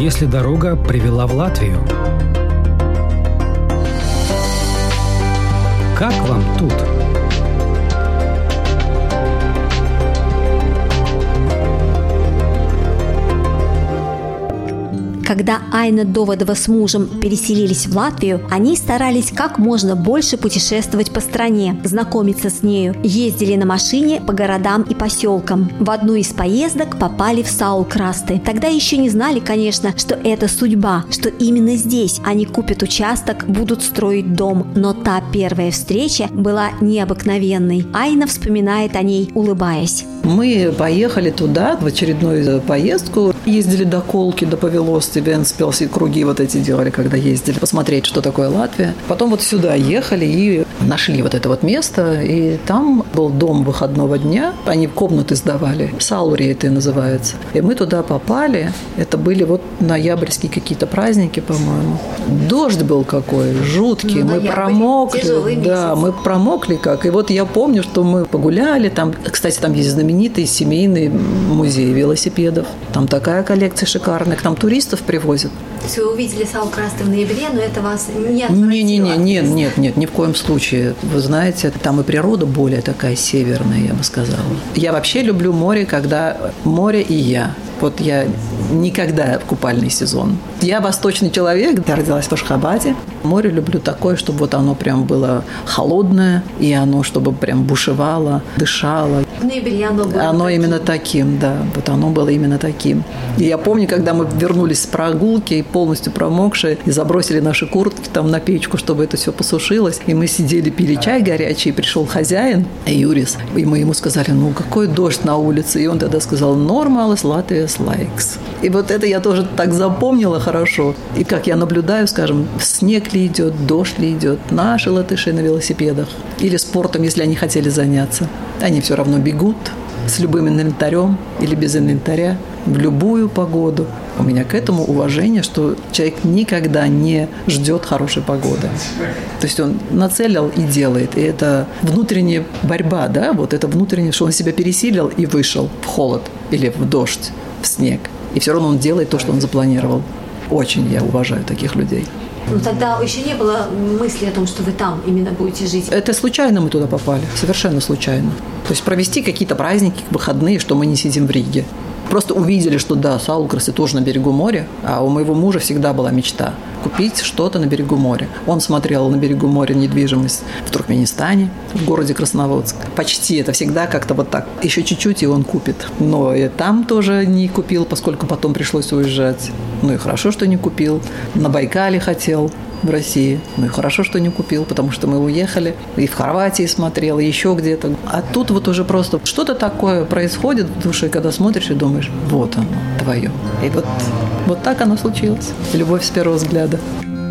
если дорога привела в Латвию? Как вам тут? Когда Айна Доводова с мужем переселились в Латвию, они старались как можно больше путешествовать по стране, знакомиться с нею, ездили на машине по городам и поселкам. В одну из поездок попали в Саул-Красты. Тогда еще не знали, конечно, что это судьба, что именно здесь они купят участок, будут строить дом. Но та первая встреча была необыкновенной. Айна вспоминает о ней, улыбаясь. Мы поехали туда в очередную поездку, ездили до Колки, до Павелости, Венспилс и круги вот эти делали, когда ездили посмотреть, что такое Латвия. Потом вот сюда ехали и нашли вот это вот место, и там был дом выходного дня, они комнаты сдавали, Саури это называется. И мы туда попали, это были вот ноябрьские какие-то праздники, по-моему. Дождь был какой, жуткий, ну, мы промокли. Да, мы промокли как. И вот я помню, что мы погуляли, там, кстати, там есть знаменитый семейный музей велосипедов, там такая коллекция шикарная, к нам туристов привозят. То есть вы увидели Саукрасты в ноябре, но это вас не Не, не, не, нет, нет, нет, ни в коем случае. Вы знаете, там и природа более такая северная, я бы сказала. Я вообще люблю море, когда море и я. Вот я никогда в купальный сезон. Я восточный человек, я родилась в Ашхабаде. Море люблю такое, чтобы вот оно прям было холодное, и оно чтобы прям бушевало, дышало. В ноябре оно было Оно таким. именно таким, да. Вот оно было именно таким. И я помню, когда мы вернулись с прогулки и полностью промокшие, и забросили наши куртки там на печку, чтобы это все посушилось, и мы сидели, пили чай горячий, и пришел хозяин, Юрис, и мы ему сказали, ну какой дождь на улице, и он тогда сказал, нормалес Латвия likes. И вот это я тоже так запомнила хорошо. И как я наблюдаю, скажем, снег ли идет, дождь ли идет, наши латыши на велосипедах или спортом, если они хотели заняться. Они все равно бегут с любым инвентарем или без инвентаря в любую погоду. У меня к этому уважение, что человек никогда не ждет хорошей погоды. То есть он нацелил и делает. И это внутренняя борьба, да, вот это внутреннее, что он себя пересилил и вышел в холод или в дождь в снег. И все равно он делает то, что он запланировал. Очень я уважаю таких людей. Ну тогда еще не было мысли о том, что вы там именно будете жить. Это случайно мы туда попали, совершенно случайно. То есть провести какие-то праздники, выходные, что мы не сидим в Риге. Просто увидели, что да, Саулкрасы тоже на берегу моря, а у моего мужа всегда была мечта купить что-то на берегу моря. Он смотрел на берегу моря недвижимость в Туркменистане, в городе Красноводск. Почти это всегда как-то вот так. Еще чуть-чуть, и он купит. Но и там тоже не купил, поскольку потом пришлось уезжать. Ну и хорошо, что не купил. На Байкале хотел в России. Ну и хорошо, что не купил, потому что мы уехали. И в Хорватии смотрел, и еще где-то. А тут вот уже просто что-то такое происходит в душе, когда смотришь и думаешь, вот оно, твое. И вот, вот так оно случилось. Любовь с первого взгляда.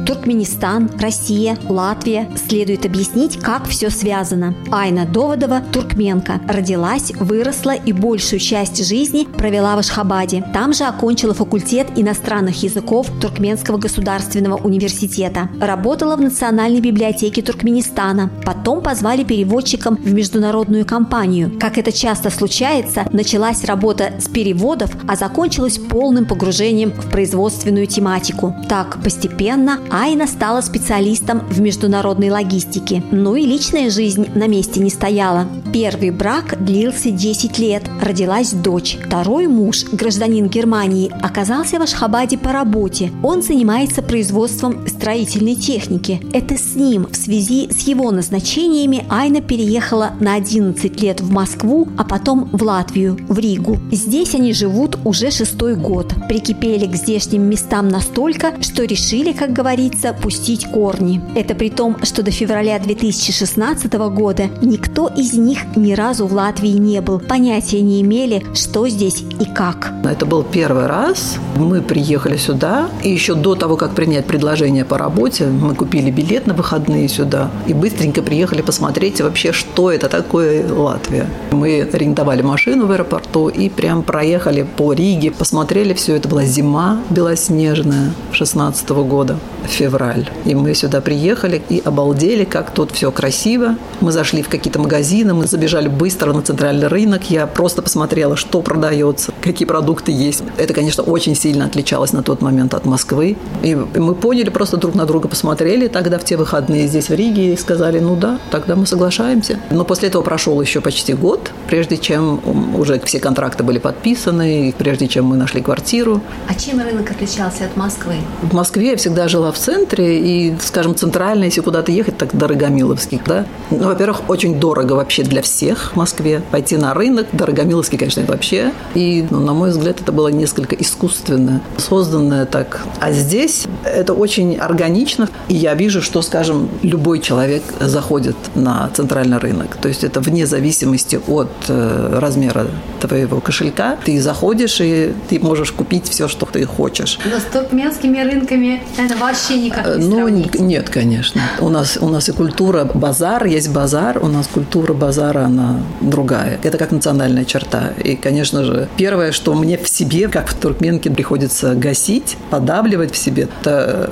Туркменистан, Россия, Латвия. Следует объяснить, как все связано. Айна Доводова – туркменка. Родилась, выросла и большую часть жизни провела в Ашхабаде. Там же окончила факультет иностранных языков Туркменского государственного университета. Работала в Национальной библиотеке Туркменистана. Потом позвали переводчиком в международную компанию. Как это часто случается, началась работа с переводов, а закончилась полным погружением в производственную тематику. Так, постепенно Айна стала специалистом в международной логистике. Ну и личная жизнь на месте не стояла. Первый брак длился 10 лет, родилась дочь. Второй муж, гражданин Германии, оказался в Ашхабаде по работе. Он занимается производством строительной техники. Это с ним в связи с его назначениями Айна переехала на 11 лет в Москву, а потом в Латвию, в Ригу. Здесь они живут уже шестой год. Прикипели к здешним местам настолько, что решили, как говорится, боится пустить корни. Это при том, что до февраля 2016 года никто из них ни разу в Латвии не был, понятия не имели, что здесь и как. Это был первый раз. Мы приехали сюда, и еще до того, как принять предложение по работе, мы купили билет на выходные сюда и быстренько приехали посмотреть вообще, что это такое Латвия. Мы арендовали машину в аэропорту и прям проехали по Риге, посмотрели все. Это была зима белоснежная 16 года февраль. И мы сюда приехали и обалдели, как тут все красиво. Мы зашли в какие-то магазины, мы забежали быстро на центральный рынок. Я просто посмотрела, что продается, какие продукты есть. Это, конечно, очень сильно отличалось на тот момент от Москвы. И мы поняли, просто друг на друга посмотрели тогда в те выходные здесь в Риге и сказали, ну да, тогда мы соглашаемся. Но после этого прошел еще почти год, прежде чем уже все контракты были подписаны, прежде чем мы нашли квартиру. А чем рынок отличался от Москвы? В Москве я всегда жила в центре, и, скажем, центрально, если куда-то ехать, так Дорогомиловский, да. Ну, во-первых, очень дорого вообще для всех в Москве. Пойти на рынок, Дорогомиловский, конечно, вообще. И, ну, на мой взгляд, это было несколько искусственно созданное так. А здесь это очень органично, и я вижу, что, скажем, любой человек заходит на центральный рынок. То есть это вне зависимости от э, размера твоего кошелька. Ты заходишь, и ты можешь купить все, что ты хочешь. Но с туркменскими рынками это вообще никак не Ну, сравнить. нет, конечно. У нас, у нас и культура базар, есть базар, у нас культура базара, она другая. Это как национальная черта. И, конечно же, первое, что мне в себе, как в туркменке, приходится гасить, подавливать в себе, это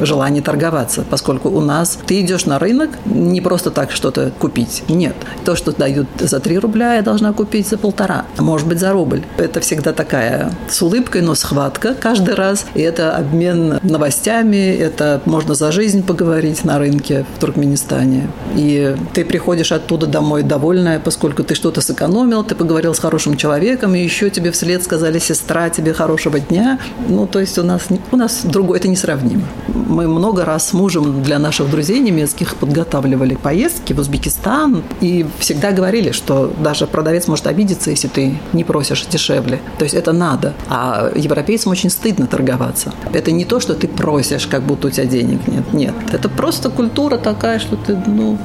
э, желание торговаться, поскольку у нас ты идешь на рынок не просто так что-то купить. Нет. То, что дают за 3 рубля, я должна купить за полтора, а может быть за рубль. Это всегда такая с улыбкой, но схватка каждый раз. И это обмен новостями, это можно за жизнь поговорить на рынке в Туркменистане. И ты приходишь оттуда домой довольная, поскольку ты что-то сэкономил, ты поговорил с хорошим человеком, и еще тебе вслед сказали, сестра, тебе хорошего дня. Ну, то есть у нас, у нас другое, это несравнимо. Мы много раз с мужем для наших друзей немецких подготавливали поездки в Узбекистан, и всегда говорили, что даже продавец может обидеться, если ты не просишь дешевле. То есть это надо. А европейцам очень стыдно торговаться. Это не то, что ты просишь, как будто у тебя денег нет. Нет. Это просто культура такая, что ты, ну,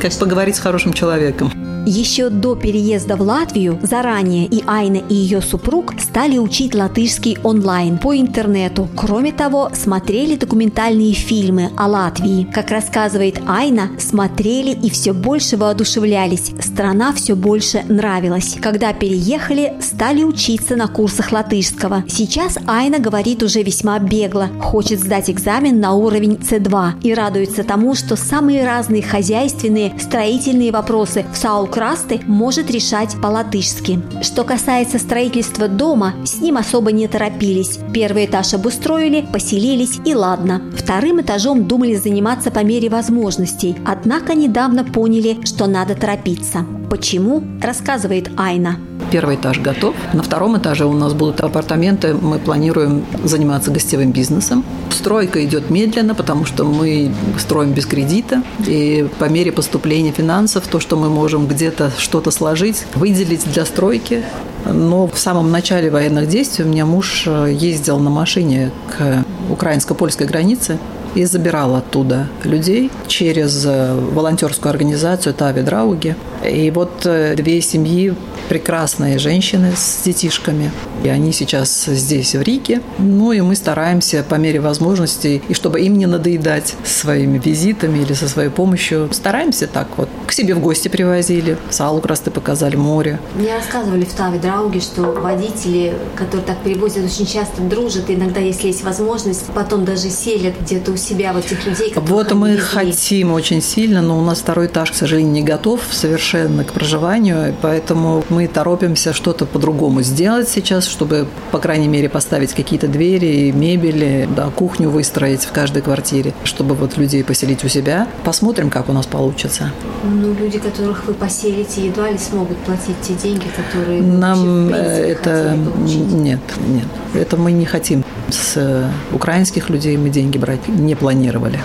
как поговорить с хорошим человеком. Еще до переезда в Латвию заранее и Айна, и ее супруг стали учить латышский онлайн по интернету. Кроме того, смотрели документальные фильмы о Латвии. Как рассказывает Айна, смотрели и все больше воодушевлялись. Страна все больше нравилась. Когда переехали, стали учиться на курсах латышского. Сейчас Айна говорит уже весьма бегло, хочет сдать экзамен на уровень C2 и радуется тому, что самые разные хозяйственные, строительные вопросы в Саул Красты может решать по-латышски. Что касается строительства дома, с ним особо не торопились. Первый этаж обустроили, поселились и ладно. Вторым этажом думали заниматься по мере возможностей, однако недавно поняли, что надо торопиться. Почему? Рассказывает Айна. Первый этаж готов. На втором этаже у нас будут апартаменты. Мы планируем заниматься гостевым бизнесом. Стройка идет медленно, потому что мы строим без кредита. И по мере поступления финансов, то, что мы можем где-то что-то сложить, выделить для стройки, но в самом начале военных действий у меня муж ездил на машине к украинско-польской границе и забирал оттуда людей через волонтерскую организацию Тави Драуги. И вот две семьи, прекрасные женщины с детишками, и они сейчас здесь, в Риге. Ну и мы стараемся по мере возможностей, и чтобы им не надоедать своими визитами или со своей помощью, стараемся так вот. К себе в гости привозили, салу красты показали, море. Мне рассказывали в Таве Драуге, что водители, которые так перевозят, очень часто дружат, и иногда, если есть возможность, потом даже селят где-то у себя вот этих людей, Вот мы хотим очень сильно, но у нас второй этаж, к сожалению, не готов совершенно к проживанию, поэтому мы торопимся что-то по-другому сделать сейчас, чтобы, по крайней мере, поставить какие-то двери, мебели, да, кухню выстроить в каждой квартире, чтобы вот людей поселить у себя. Посмотрим, как у нас получится. Ну, люди, которых вы поселите, едва ли смогут платить те деньги, которые Нам вообще, принципе, это нет, нет, это мы не хотим. С украинских людей мы деньги брать не планировали.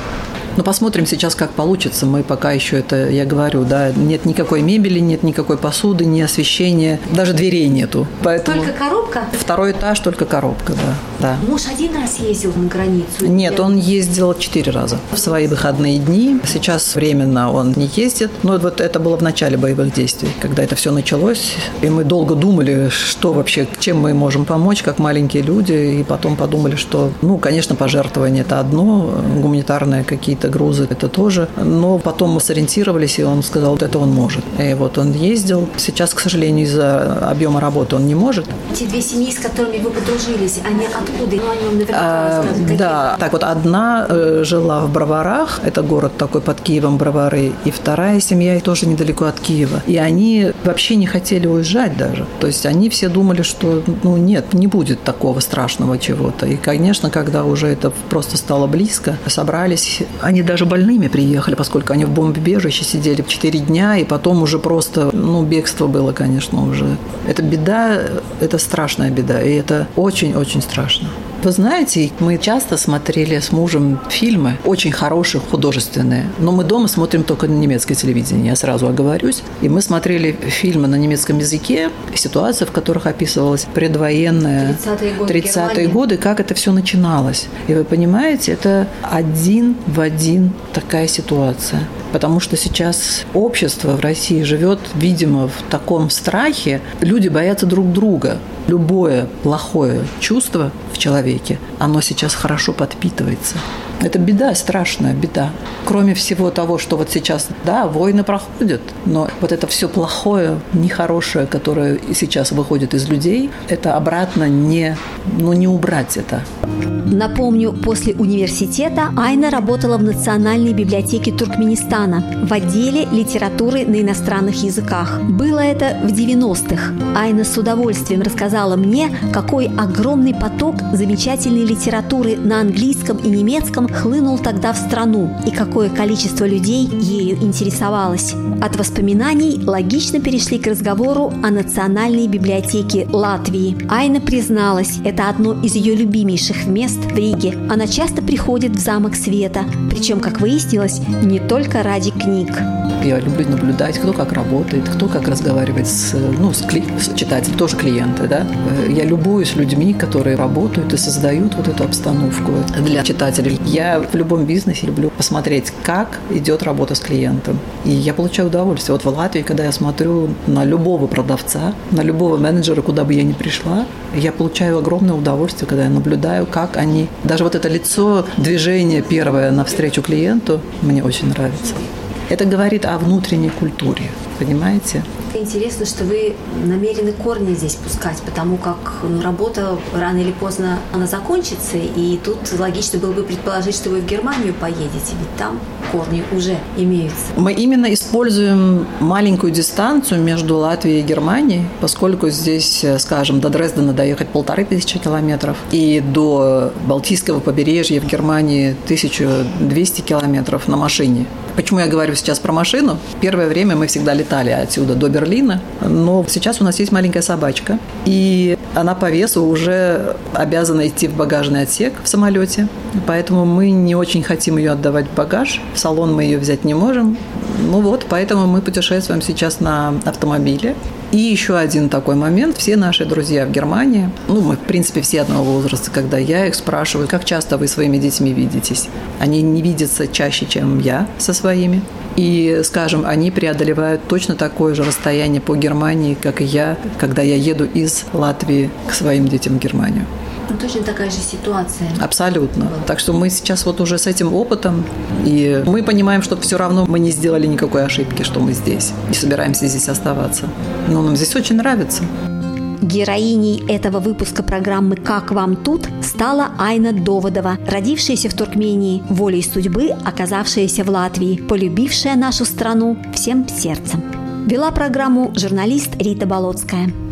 Но посмотрим сейчас, как получится. Мы пока еще это, я говорю, да, нет никакой мебели, нет никакой посуды, ни освещения, даже дверей нету. Поэтому только коробка? Второй этаж, только коробка, да. да. Муж один раз ездил на границу? Нет, он ездил четыре раза в свои выходные дни. Сейчас временно он не ездит. Но вот это было в начале боевых действий, когда это все началось. И мы долго думали, что вообще, чем мы можем помочь, как маленькие люди. И потом подумали, что, ну, конечно, пожертвование – это одно, гуманитарные какие-то и грузы, это тоже. Но потом мы сориентировались, и он сказал, вот это он может. И вот он ездил. Сейчас, к сожалению, из-за объема работы он не может. Те две семьи, с которыми вы подружились, они откуда? Ну, они наверняка А, да, так вот одна э, жила в Броварах, это город такой под Киевом Бровары, и вторая семья и тоже недалеко от Киева. И они вообще не хотели уезжать даже. То есть они все думали, что ну нет, не будет такого страшного чего-то. И, конечно, когда уже это просто стало близко, собрались, они даже больными приехали, поскольку они в бомбоубежище сидели 4 дня, и потом уже просто, ну, бегство было, конечно, уже. Это беда, это страшная беда, и это очень-очень страшно. Вы знаете, мы часто смотрели с мужем фильмы, очень хорошие, художественные. Но мы дома смотрим только на немецкое телевидение, я сразу оговорюсь. И мы смотрели фильмы на немецком языке, ситуации, в которых описывалась предвоенная 30-е годы 30-е Германии. годы, как это все начиналось. И вы понимаете, это один в один такая ситуация. Потому что сейчас общество в России живет, видимо, в таком страхе. Люди боятся друг друга. Любое плохое чувство в человеке, оно сейчас хорошо подпитывается. Это беда, страшная беда. Кроме всего того, что вот сейчас, да, войны проходят, но вот это все плохое, нехорошее, которое сейчас выходит из людей, это обратно не, ну, не убрать это. Напомню, после университета Айна работала в Национальной библиотеке Туркменистана в отделе литературы на иностранных языках. Было это в 90-х. Айна с удовольствием рассказала мне, какой огромный поток замечательной литературы на английском и немецком хлынул тогда в страну и какое количество людей ею интересовалось. От воспоминаний логично перешли к разговору о Национальной библиотеке Латвии. Айна призналась, это одно из ее любимейших мест в Риге. Она часто приходит в Замок Света, причем, как выяснилось, не только ради книг. Я люблю наблюдать, кто как работает, кто как разговаривает с, ну, с, кли- с читателем, тоже клиенты, да. Я любуюсь людьми, которые работают и создают вот эту обстановку для читателей. Я в любом бизнесе люблю посмотреть, как идет работа с клиентом. И я получаю удовольствие. Вот в Латвии, когда я смотрю на любого продавца, на любого менеджера, куда бы я ни пришла, я получаю огромное удовольствие, когда я наблюдаю, как они... Даже вот это лицо, движение первое навстречу клиенту мне очень нравится. Это говорит о внутренней культуре, понимаете? Интересно, что вы намерены корни здесь пускать, потому как ну, работа рано или поздно она закончится, и тут логично было бы предположить, что вы в Германию поедете, ведь там корни уже имеются. Мы именно используем маленькую дистанцию между Латвией и Германией, поскольку здесь, скажем, до Дрездена доехать полторы тысячи километров, и до Балтийского побережья в Германии 1200 километров на машине. Почему я говорю сейчас про машину? Первое время мы всегда летали отсюда до Берлина, но сейчас у нас есть маленькая собачка, и она по весу уже обязана идти в багажный отсек в самолете, поэтому мы не очень хотим ее отдавать в багаж, в салон мы ее взять не можем. Ну вот, поэтому мы путешествуем сейчас на автомобиле. И еще один такой момент. Все наши друзья в Германии, ну, мы, в принципе, все одного возраста, когда я их спрашиваю, как часто вы своими детьми видитесь? Они не видятся чаще, чем я со своими. И, скажем, они преодолевают точно такое же расстояние по Германии, как и я, когда я еду из Латвии к своим детям в Германию. Точно такая же ситуация. Абсолютно. Так что мы сейчас вот уже с этим опытом, и мы понимаем, что все равно мы не сделали никакой ошибки, что мы здесь, и собираемся здесь оставаться. Но нам здесь очень нравится. Героиней этого выпуска программы «Как вам тут» стала Айна Доводова, родившаяся в Туркмении, волей судьбы оказавшаяся в Латвии, полюбившая нашу страну всем сердцем. Вела программу журналист Рита Болотская.